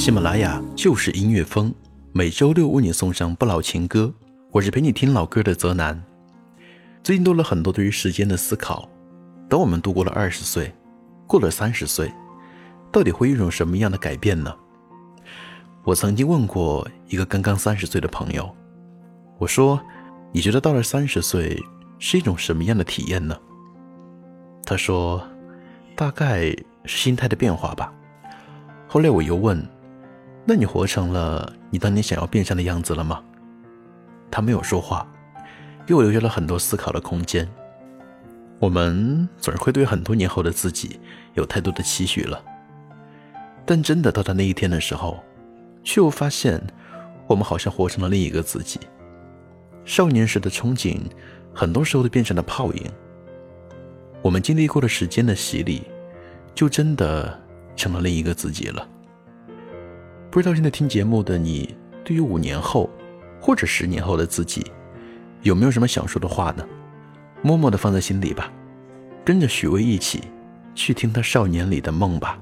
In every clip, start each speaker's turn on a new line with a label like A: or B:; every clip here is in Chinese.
A: 喜马拉雅就是音乐风，每周六为你送上不老情歌。我是陪你听老歌的泽南。最近多了很多对于时间的思考。等我们度过了二十岁，过了三十岁，到底会有种什么样的改变呢？我曾经问过一个刚刚三十岁的朋友，我说：“你觉得到了三十岁是一种什么样的体验呢？”他说：“大概是心态的变化吧。”后来我又问：“那你活成了你当年想要变成的样子了吗？”他没有说话，给我留下了很多思考的空间。我们总是会对很多年后的自己有太多的期许了，但真的到达那一天的时候，却又发现，我们好像活成了另一个自己。少年时的憧憬，很多时候都变成了泡影。我们经历过的时间的洗礼，就真的成了另一个自己了。不知道现在听节目的你，对于五年后或者十年后的自己，有没有什么想说的话呢？默默的放在心里吧，跟着许巍一起，去听他少年里的梦吧。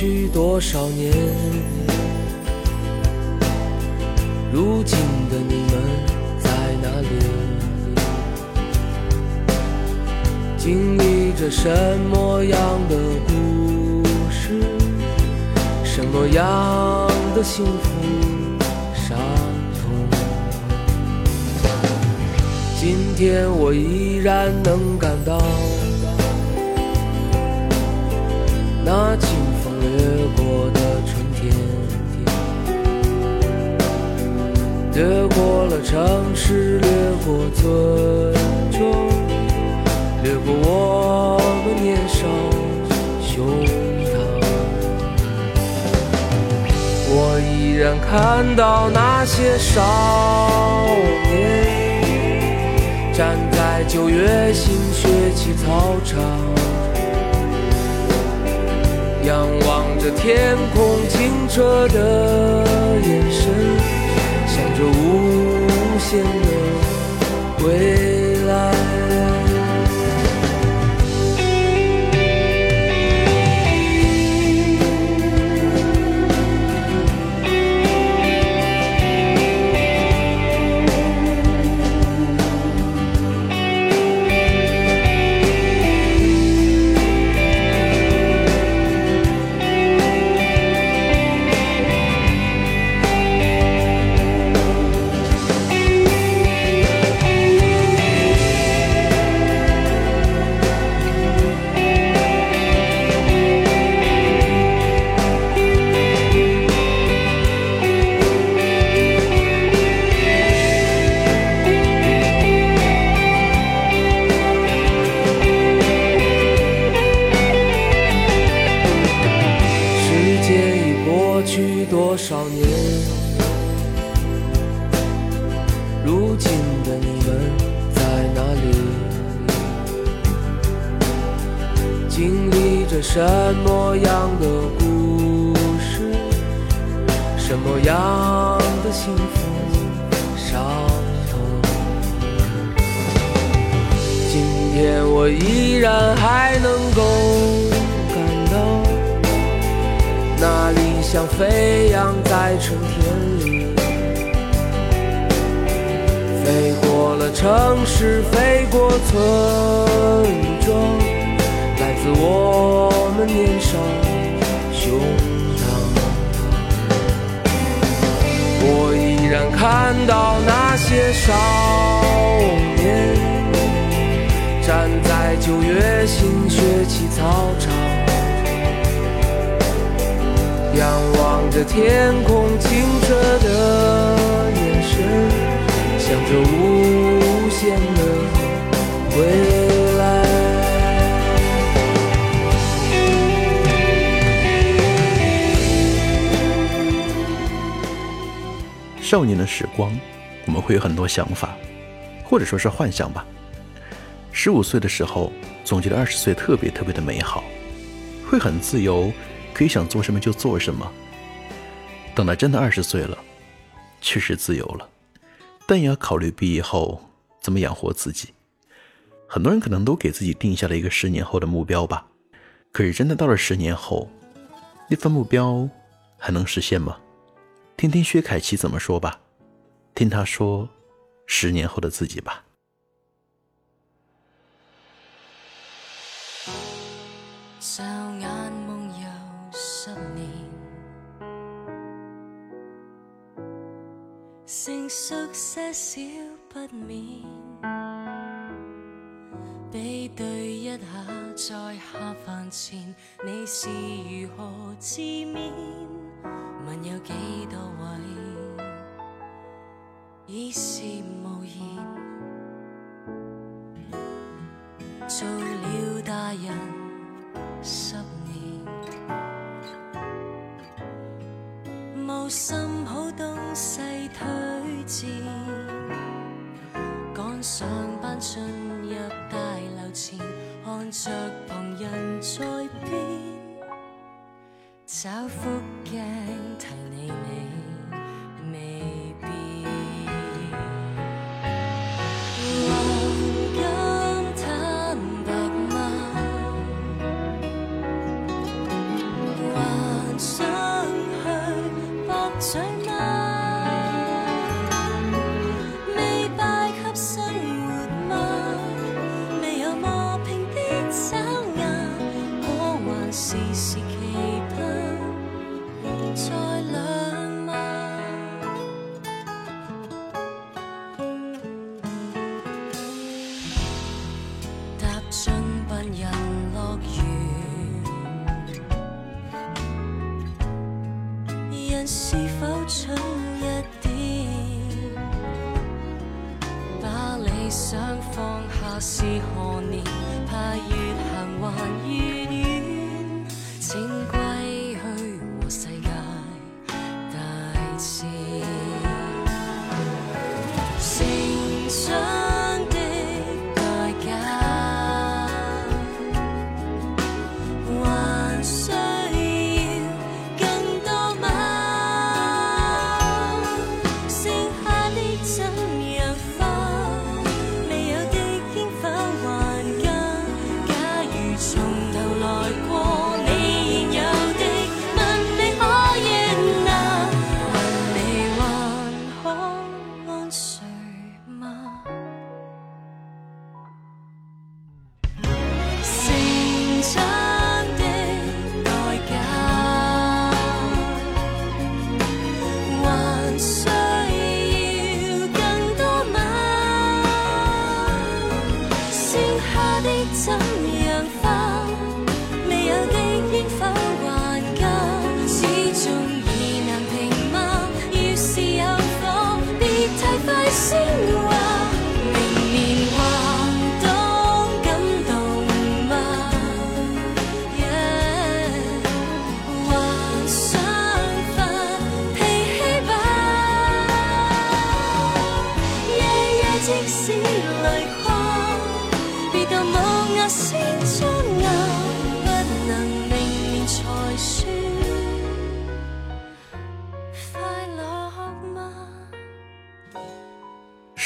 B: 去多少年？如今的你们在哪里？经历着什么样的故事？什么样的幸福伤痛？今天我依然能感到。那清掠过的春天，掠过了城市，掠过村庄，掠过我们年少胸膛。我依然看到那些少年，站在九月新学期操场。仰望着天空清澈的眼神，想着无限的未来。什么样的幸福伤痛？今天我依然还能够感到，那理想飞扬在春天里，飞过了城市，飞过村庄。来自我们年少胸看到那些。
C: 少年，站在九月新学期操场，仰望着天空清澈的眼神，想着无限的未。
A: 少年的时光，我们会有很多想法，或者说是幻想吧。十五岁的时候，总觉得二十岁特别特别的美好，会很自由，可以想做什么就做什么。等到真的二十岁了，确实自由了，但也要考虑毕业后怎么养活自己。很多人可能都给自己定下了一个十年后的目标吧，可是真的到了十年后，那份目标还能实现吗？听听薛凯琪怎么说吧，听他说十年后的自己吧。
D: 骤眼梦游十年，成熟些少不免，比对一下在下饭前，你是如何自勉？问有几多位已是无言，做了大人十年，无心好东西推荐，赶上班进入大楼前，看着旁人在变。找副镜想放下是何年？怕越行还越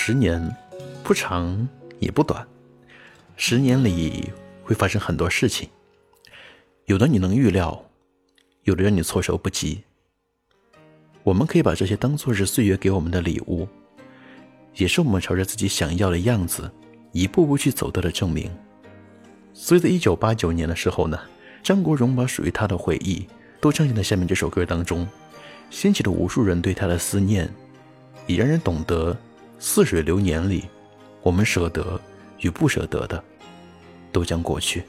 A: 十年不长也不短，十年里会发生很多事情，有的你能预料，有的让你措手不及。我们可以把这些当做是岁月给我们的礼物，也是我们朝着自己想要的样子一步步去走到的证明。所以在一九八九年的时候呢，张国荣把属于他的回忆都唱进了下面这首歌当中，掀起了无数人对他的思念，也让人懂得似水流年里，我们舍得与不舍得的，都将过去。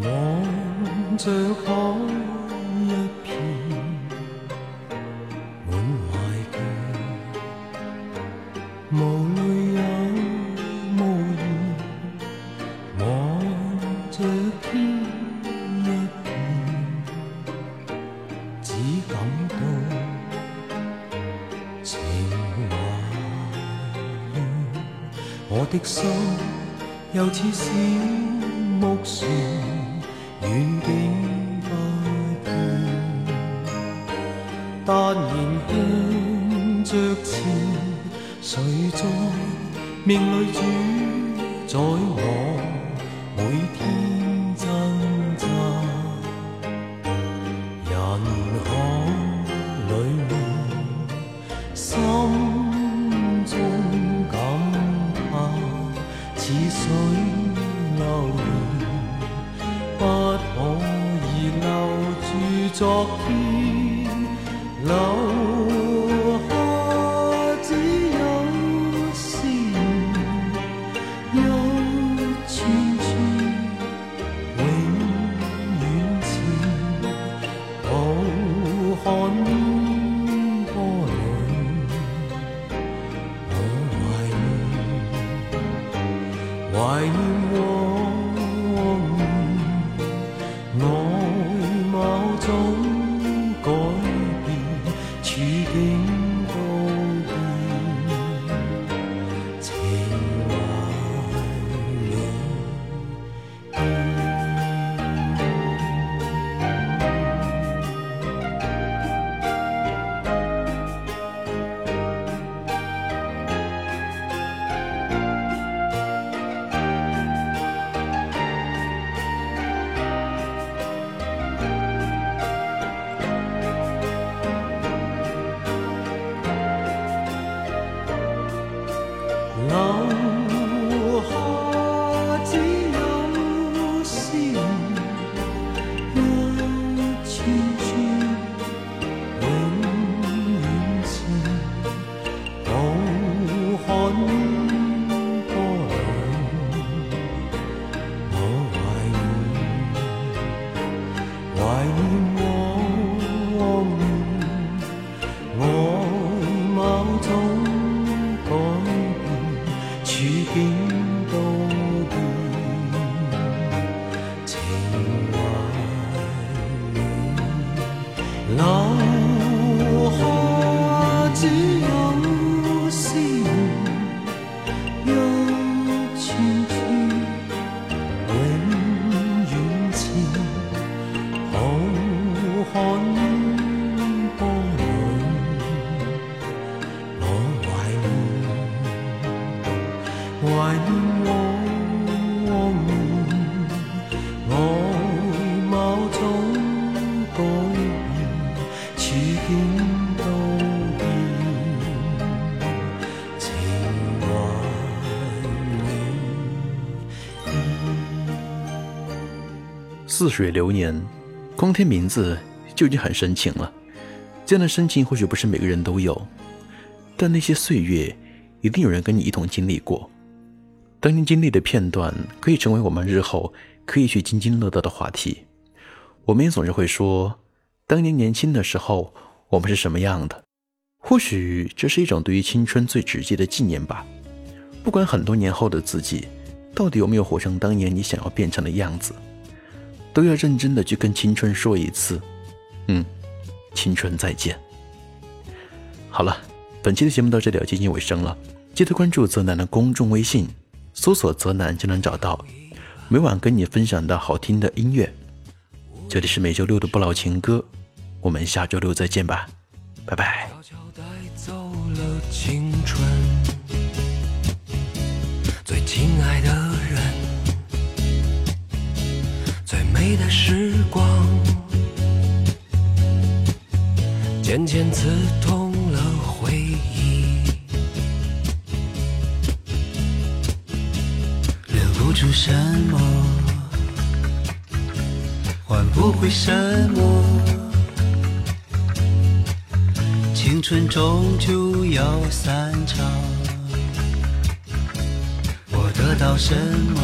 C: 望着海一片，我的心又似小木船。远景不见，但然向着前，谁在命里主宰我昨天留，从處
A: 似水流年，光听名字就已经很深情了。这样的深情或许不是每个人都有，但那些岁月一定有人跟你一同经历过。当年经历的片段，可以成为我们日后可以去津津乐道的话题。我们也总是会说，当年年轻的时候，我们是什么样的？或许这是一种对于青春最直接的纪念吧。不管很多年后的自己，到底有没有活成当年你想要变成的样子，都要认真的去跟青春说一次，嗯，青春再见。好了，本期的节目到这里要接近尾声了，记得关注泽南的公众微信，搜索泽南就能找到，每晚跟你分享的好听的音乐。这里是每周六的不老情歌，我们下周六再见吧，拜拜。
C: 走了青春，最亲爱的最美的时光，渐渐刺痛了回忆，
E: 留不住什么，换不回什么。青春终究要散场。我得到什么？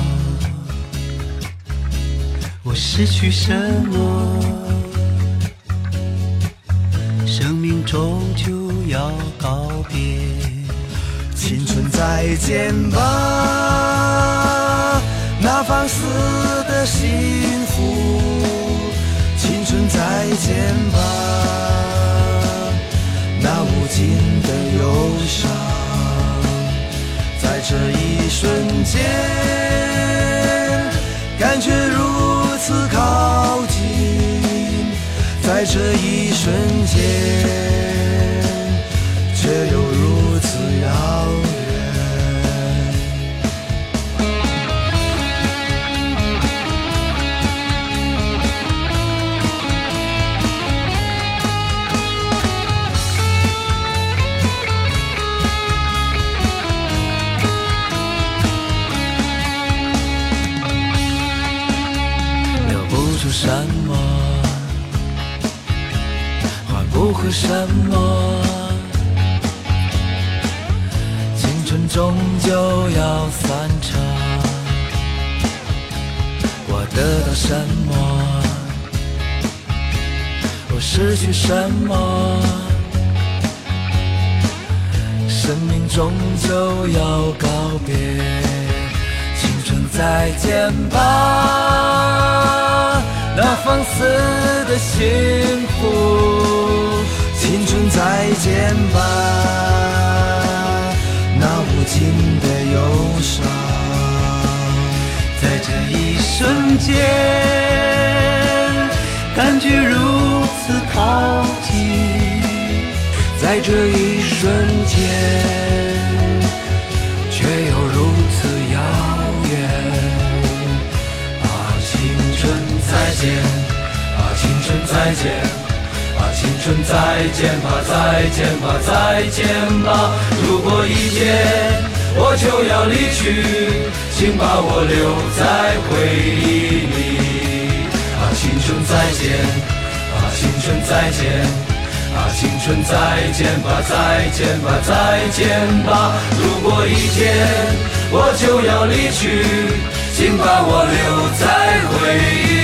E: 我失去什么？生命终究要告别。
C: 青春再见吧，那放肆的幸福。青春再见吧，那无尽的忧伤。在这一瞬这一瞬间。却又如此遥远。
B: 留不住什么，不会什么。青春终究要散场，我得到什么，我失去什么？生命终究要告别，青春再见吧，那放肆的
C: 心。再见吧，那无尽的忧伤。
E: 在这一瞬间，感觉如此靠近。
B: 在这一瞬间，却又如此遥远。啊，青春再见，啊，青春再见，青春再见吧，再见吧，再见吧。如果一天我就要离去，请把我留在回忆里。啊，青春再见，啊，青春再见。啊，青春再见吧，再见吧，再见吧！如果一天我就要离去，请把我留在回忆。